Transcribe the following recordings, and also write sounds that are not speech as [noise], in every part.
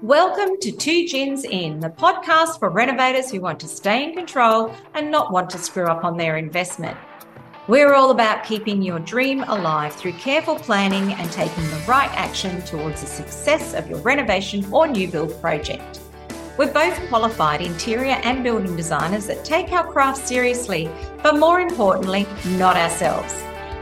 Welcome to Two Gins In, the podcast for renovators who want to stay in control and not want to screw up on their investment. We're all about keeping your dream alive through careful planning and taking the right action towards the success of your renovation or new build project. We're both qualified interior and building designers that take our craft seriously, but more importantly, not ourselves.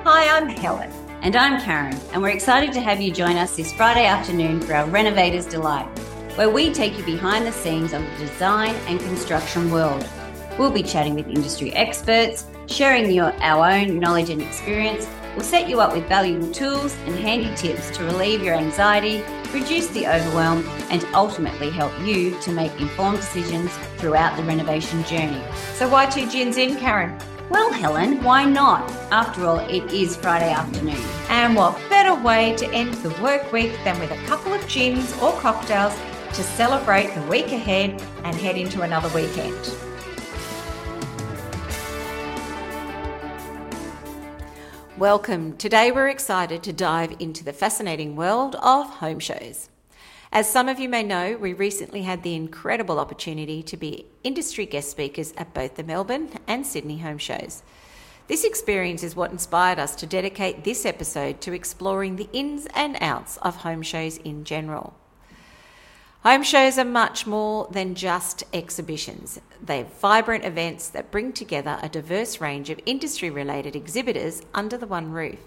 Hi, I'm Helen. And I'm Karen, and we're excited to have you join us this Friday afternoon for our Renovators Delight where we take you behind the scenes of the design and construction world. We'll be chatting with industry experts, sharing your, our own knowledge and experience. We'll set you up with valuable tools and handy tips to relieve your anxiety, reduce the overwhelm, and ultimately help you to make informed decisions throughout the renovation journey. So, why two gins in, Karen? Well, Helen, why not? After all, it is Friday afternoon. And what better way to end the work week than with a couple of gins or cocktails to celebrate the week ahead and head into another weekend. Welcome. Today we're excited to dive into the fascinating world of home shows. As some of you may know, we recently had the incredible opportunity to be industry guest speakers at both the Melbourne and Sydney home shows. This experience is what inspired us to dedicate this episode to exploring the ins and outs of home shows in general. Home shows are much more than just exhibitions. They're vibrant events that bring together a diverse range of industry related exhibitors under the one roof.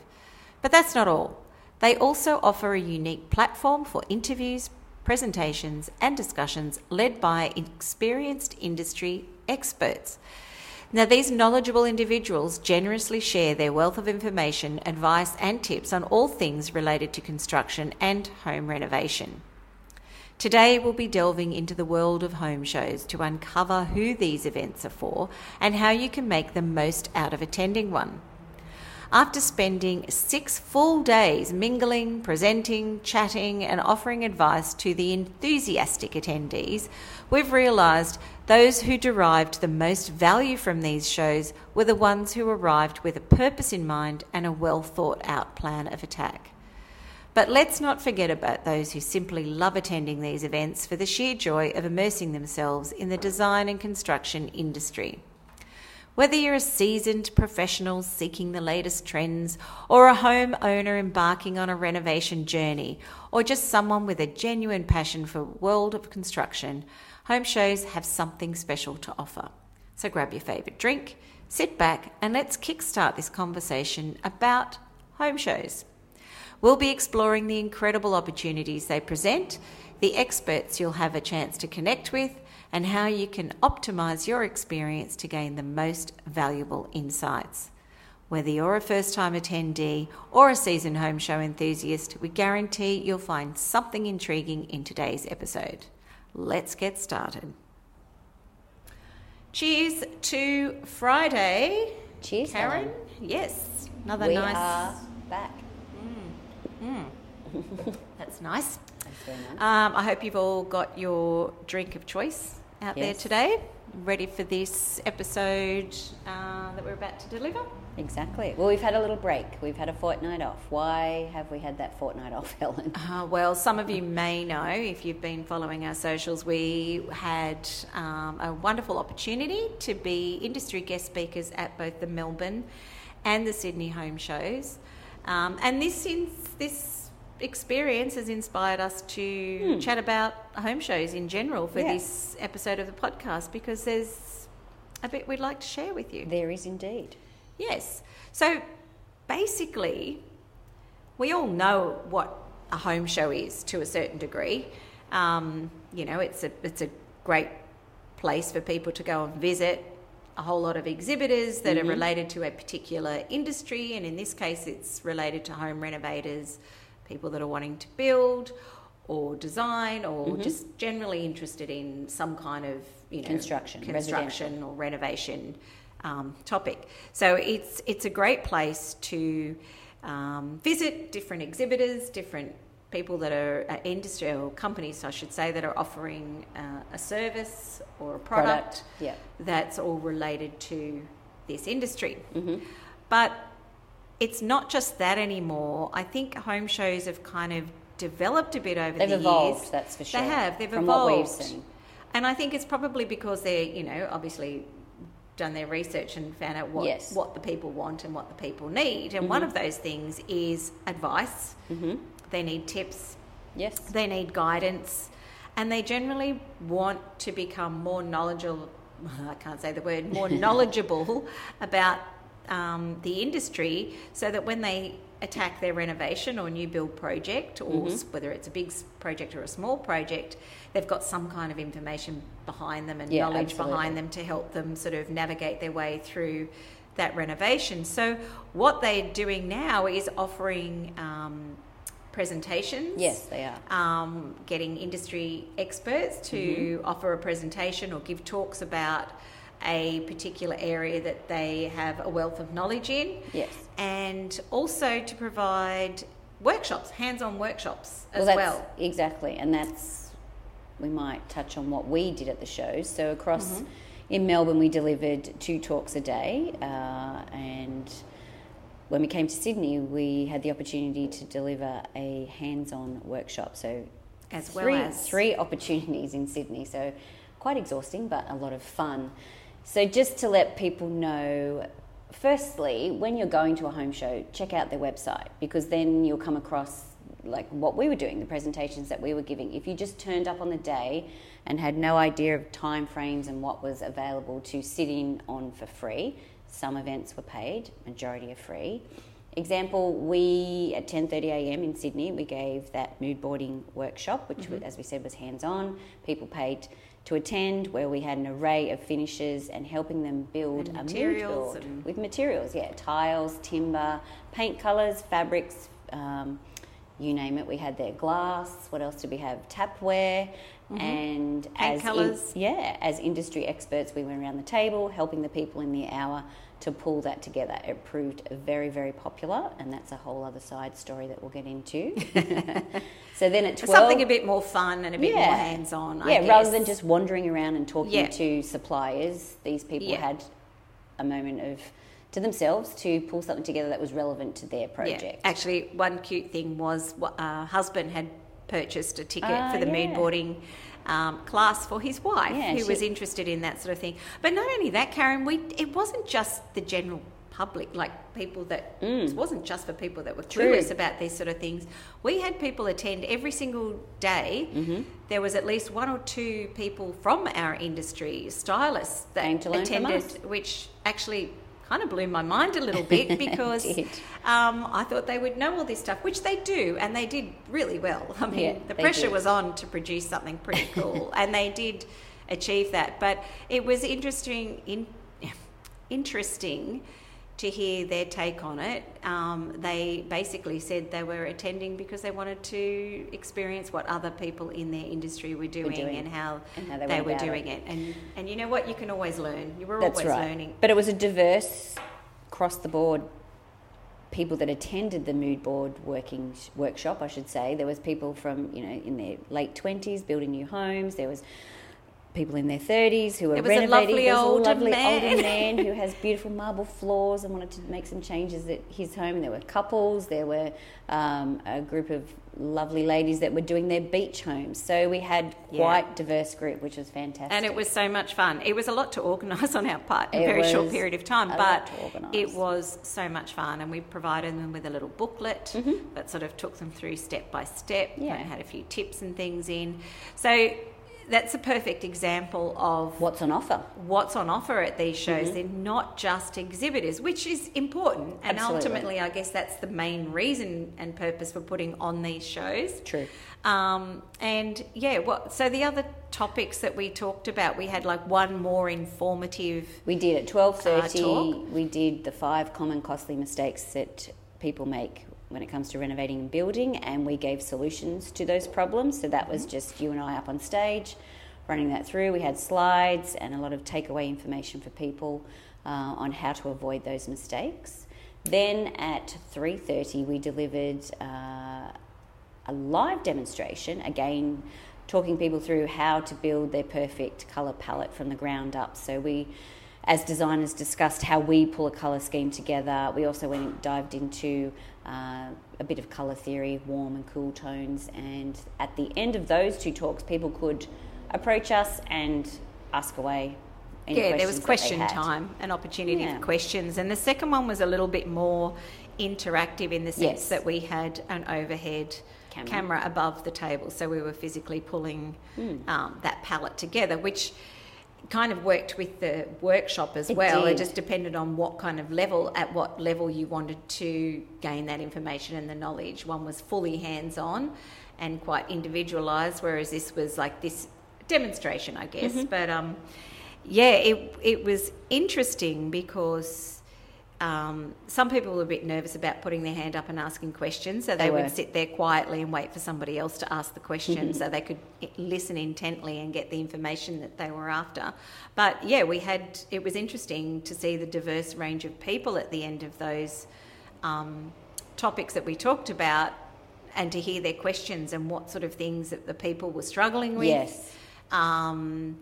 But that's not all. They also offer a unique platform for interviews, presentations, and discussions led by experienced industry experts. Now, these knowledgeable individuals generously share their wealth of information, advice, and tips on all things related to construction and home renovation. Today, we'll be delving into the world of home shows to uncover who these events are for and how you can make the most out of attending one. After spending six full days mingling, presenting, chatting, and offering advice to the enthusiastic attendees, we've realised those who derived the most value from these shows were the ones who arrived with a purpose in mind and a well thought out plan of attack. But let's not forget about those who simply love attending these events for the sheer joy of immersing themselves in the design and construction industry. Whether you're a seasoned professional seeking the latest trends, or a homeowner embarking on a renovation journey, or just someone with a genuine passion for world of construction, home shows have something special to offer. So grab your favourite drink, sit back, and let's kickstart this conversation about home shows. We'll be exploring the incredible opportunities they present, the experts you'll have a chance to connect with, and how you can optimise your experience to gain the most valuable insights. Whether you're a first time attendee or a seasoned home show enthusiast, we guarantee you'll find something intriguing in today's episode. Let's get started. Cheers to Friday. Cheers, Karen. Helen. Yes, another we nice. are back. Mm. [laughs] That's nice. That's very nice. Um, I hope you've all got your drink of choice out there today, ready for this episode uh, that we're about to deliver. Exactly. Well, we've had a little break. We've had a fortnight off. Why have we had that fortnight off, [laughs] Helen? Uh, well, some of you may know if you've been following our socials, we had um, a wonderful opportunity to be industry guest speakers at both the Melbourne and the Sydney home shows. Um, and this, this experience has inspired us to chat about home shows in general for Yeah. this episode of the podcast because there's a bit we'd like to share with you. There is indeed. Yes. So basically, we all know what a home show is to a certain degree. Um, you know, it's a it's a great place for people to go and visit. A whole lot of exhibitors that are related to a particular industry, and in this case, it's related to home renovators, people that are wanting to build or design, or just generally interested in some kind of you know Construction, construction or renovation um, topic. So it's it's a great place to um, visit different exhibitors, different people that are uh, industry or companies, I should say, that are offering uh, a service or a product, Product, yeah. that's all related to this industry. Mm-hmm. But it's not just that anymore. I think home shows have kind of developed a bit over They've the evolved, years. that's for sure. They have. They've from evolved. what we've seen. And I think it's probably because they're, you know, obviously done their research and found out what, Yes. what the people want and what the people need. And one of those things is advice. hmm They need tips, Yes. they need guidance, and they generally want to become more knowledgeable. [laughs] I can't say the word more [laughs] knowledgeable about um, the industry, so that when they attack their renovation or new build project, or Mm-hmm. whether it's a big project or a small project, they've got some kind of information behind them and Yeah, knowledge absolutely. behind them to help them sort of navigate their way through that renovation. So what they're doing now is offering um, presentations Yes, they are. um, getting industry experts to Mm-hmm. offer a presentation or give talks about a particular area that they have a wealth of knowledge in, Yes. and also to provide workshops, hands-on workshops as that's, well. Exactly, and that's we might touch on what we did at the shows. So across Mm-hmm. in Melbourne, we delivered two talks a day, uh, and when we came to Sydney, we had the opportunity to deliver a hands-on workshop. So As well three, as- three opportunities in Sydney. So quite exhausting, but a lot of fun. So just to let people know. Firstly, when you're going to a home show, check out their website because then you'll come across like what we were doing, the presentations that we were giving. If you just turned up on the day and had no idea of time frames and what was available to sit in on for free, some events were paid, majority are free. Example, we at 10:30 a.m. in Sydney, we gave that mood boarding workshop, which, was, as we said, was hands-on. People paid to attend, where we had an array of finishes and helping them build And a mood board and- with materials. Yeah, tiles, timber, paint colours, fabrics. Um, you name it. We had their glass. What else did we have? Tapware. And Mm-hmm. Paint as in- yeah, as industry experts, we went around the table helping the people in the hour to pull that together. It proved very, very popular, and that's a whole other side story that we'll get into. [laughs] so then at twelve, Something a bit more fun and a bit more hands-on. I yeah, rather than just wandering around and talking Yeah. to suppliers, these people Yeah. had a moment of to themselves to pull something together that was relevant to their project. Yeah. Actually, one cute thing was uh, husband had purchased a ticket Ah, for the mood yeah. boarding um, class for his wife, Yeah, who she- was interested in that sort of thing. But not only that, Karen, we it wasn't just the general public, like people that it wasn't just for people that were curious True. about these sort of things. We had people attend every single day. Mm-hmm. There was at least one or two people from our industry, stylists, that Came to learn from attended, which actually kind of blew my mind a little bit [laughs] because um, I thought they would know all this stuff, which they do, and they did really well. I mean, Yeah, the pressure did. was on to produce something pretty [laughs] cool, and they did achieve that. But it was interesting, in, interesting to hear their take on it. Um, they basically said they were attending because they wanted to experience what other people in their industry were doing, doing, and how, and how they they, were doing it. And and you know what? You can always learn. You were That's always right. learning. But it was a diverse, across the board people that attended the mood board working workshop. I should say there was people from you know in their late twenties building new homes. There was people in their thirties who were There was a renovating. lovely There was older a lovely man. older [laughs] man who has beautiful marble floors and wanted to make some changes at his home. There were couples. There were um, a group of lovely ladies that were doing their beach homes. So we had Yeah. quite diverse group, which was fantastic. And it was so much fun. It was a lot to organise [laughs] on our part in a very short period of time, but lot to organise. it was so much fun. And we provided them with a little booklet that sort of took them through step by step Mm-hmm. Yeah. and had a few tips and things in. So that's a perfect example of What's on offer? what's on offer at these shows. They're not just exhibitors, which is important. And Absolutely. ultimately, I guess that's the main reason and purpose for putting on these shows. True. Um, and yeah, what, so the other topics that we talked about, we had like one more informative. We did at twelve thirty. Uh, we did the five common costly mistakes that people make when it comes to renovating and building, and we gave solutions to those problems. So that was just you and I up on stage, running that through. We had slides and a lot of takeaway information for people uh, on how to avoid those mistakes. Then at three thirty, we delivered. Uh, a live demonstration, again, talking people through how to build their perfect colour palette from the ground up. So we as designers discussed how we pull a colour scheme together. We also went dived into uh, a bit of colour theory, warm and cool tones, and at the end of those two talks, people could approach us and ask away. yeah, there was question time, an opportunity Yeah. for questions, and the second one was a little bit more interactive in the sense Yes. that we had an overhead Camera. camera, above the table, so we were physically pulling um, that palette together, which kind of worked with the workshop as It well. It just depended on what kind of level, at what level you wanted to gain that information and the knowledge. One was fully hands on and quite individualized, whereas this was like this demonstration, I guess. Mm-hmm. But um, yeah, it, it was interesting because. Um, some people were a bit nervous about putting their hand up and asking questions, so they, They would sit there quietly and wait for somebody else to ask the question [laughs] so they could listen intently and get the information that they were after. But yeah, we had it was interesting to see the diverse range of people at the end of those um, topics that we talked about and to hear their questions and what sort of things that the people were struggling with. Yes. Um,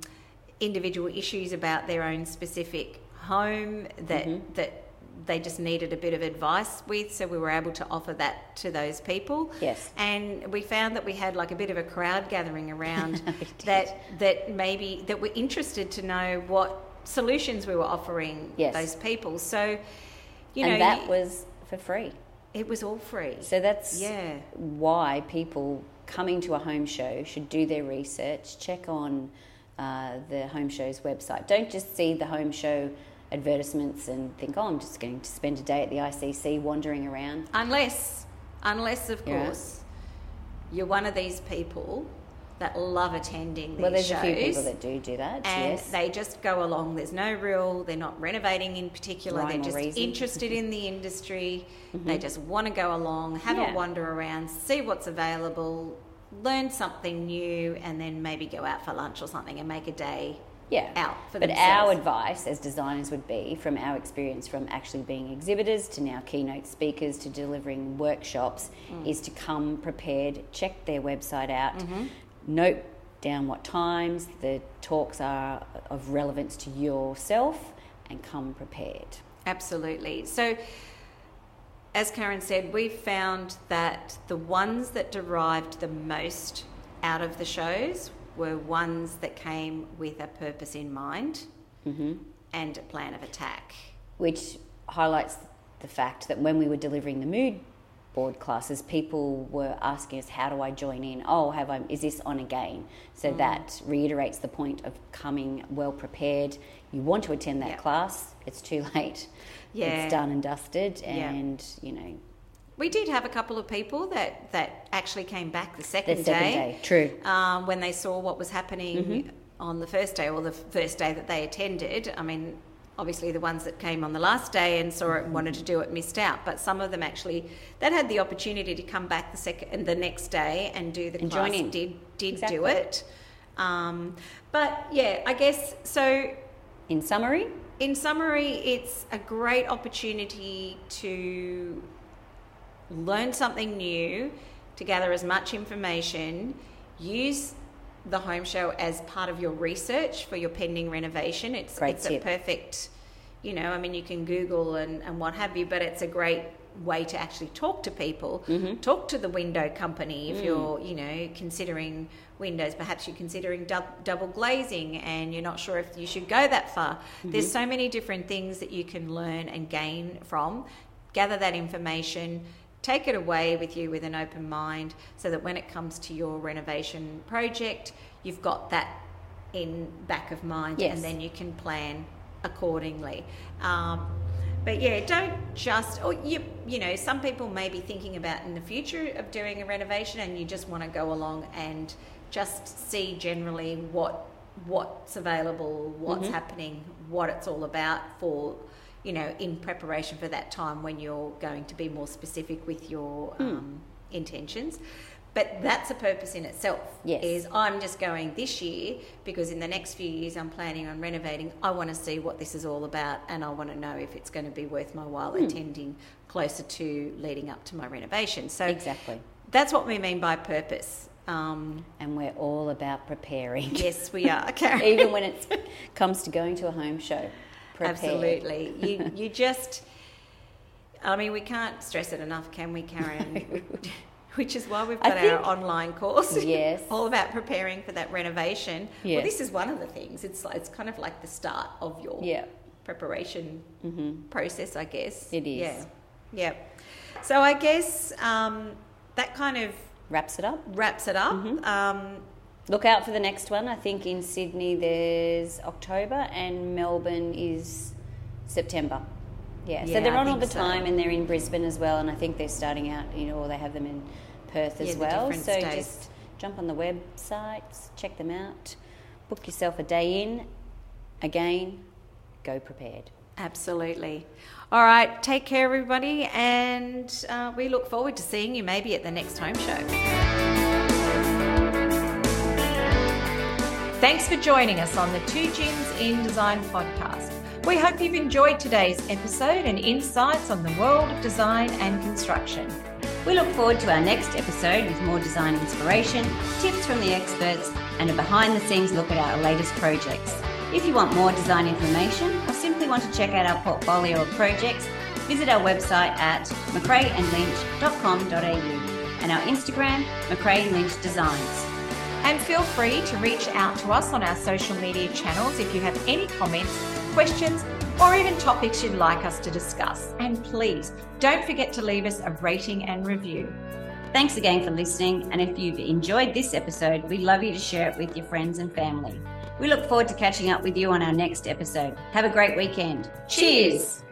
individual issues about their own specific home that Mm-hmm. that they just needed a bit of advice with, so we were able to offer that to those people. Yes. And we found that we had like a bit of a crowd gathering around [laughs] that that maybe that were interested to know what solutions we were offering Yes. those people. So, you know, that you- was for free. it was all free. So that's Yeah. why people coming to a home show should do their research, check on uh, the home show's website. Don't just see the home show advertisements and think, oh, I'm just going to spend a day at the ICC wandering around. Unless, unless of Yeah. course, you're one of these people that love attending these well, there's shows. a few people that do do that. and yes. they just go along. There's no real. They're not renovating in particular. Rhyme they're just reason. interested in the industry. Mm-hmm. They just want to go along, have Yeah. a wander around, see what's available, learn something new, and then maybe go out for lunch or something and make a day yeah. out for but themselves. our advice as designers would be from our experience from actually being exhibitors to now keynote speakers to delivering workshops Mm. is to come prepared check their website out Mm-hmm. note down what times the talks are of relevance to yourself and come prepared Absolutely. So, as Karen said, we found that the ones that derived the most out of the shows were ones that came with a purpose in mind and a plan of attack. which highlights the fact that when we were delivering the mood board classes, people were asking us, "How do I join in? Oh, have I? Is this on again?" So Mm. that reiterates the point of coming well prepared. You want to attend that Yeah. class; it's too [laughs] late. Yeah. it's done and dusted, and you know We did have a couple of people that, that actually came back the the second, second day. True. um, when they saw what was happening Mm-hmm. on the first day or the first day that they attended. I mean, obviously the ones that came on the last day and saw it and wanted to do it missed out, but some of them actually that had the opportunity to come back the second the next day and do the And class. join in. Did did Exactly. do it. Um, but yeah, I guess so. In summary, In summary, it's a great opportunity to learn something new, to gather as much information, use the home show as part of your research for your pending renovation. It's Great it's a perfect, you know, I mean you can Google and, and what have you, but it's a great way to actually talk to people. Mm-hmm. Talk to the window company Mm. if you're, you know, considering windows. Perhaps you're considering dou- double glazing and you're not sure if you should go that far. Mm-hmm. There's so many different things that you can learn and gain from. Gather that information, take it away with you with an open mind so that when it comes to your renovation project, you've got that in back of mind Yes. and then you can plan accordingly. Um, but yeah, don't just, or you, you know, some people may be thinking about in the future of doing a renovation and you just want to go along and just see generally what what's available, what's happening, what it's all about for, you know, in preparation for that time when you're going to be more specific with your um, intentions. But that's a purpose in itself. Yes. Is I'm just going this year because in the next few years I'm planning on renovating. I want to see what this is all about and I want to know if it's going to be worth my while attending closer to leading up to my renovation. So exactly. that's what we mean by purpose. Um, And we're all about preparing. yes, we are. [laughs] Even when it comes to going to a home show, prepared. Absolutely. You you [laughs] just I mean we can't stress it enough, can we, Karen? [laughs] Which is why we've I got our think- online course. [laughs] Yes. all about preparing for that renovation. Yes. Well, this is one of the things. It's like, it's kind of like the start of your Yeah. preparation Mm-hmm. process, I guess. It is. Yeah. Yeah. So I guess um, that kind of Wraps it up. wraps it up. Mm-hmm. Um, Look out for the next one. I think in Sydney there's October and Melbourne is September. Yeah, so they're on all the so. time and they're in Brisbane as well. And I think they're starting out, you know, or they have them in Perth as the well. So states. just jump on the websites, check them out, book yourself a day in. Again, go prepared. Absolutely. All right, take care, everybody, and uh, we look forward to seeing you maybe at the next home show. Thanks for joining us on the Two Gins in Design podcast. We hope you've enjoyed today's episode and insights on the world of design and construction. We look forward to our next episode with more design inspiration, tips from the experts, and a behind the scenes look at our latest projects. If you want more design information or simply want to check out our portfolio of projects, visit our website at mcraeandlynch.com.au and our Instagram, McRae Lynch Designs. And feel free to reach out to us on our social media channels if you have any comments, questions, or even topics you'd like us to discuss. And please don't forget to leave us a rating and review. Thanks again for listening, and if you've enjoyed this episode, we'd love you to share it with your friends and family. We look forward to catching up with you on our next episode. Have a great weekend. Cheers.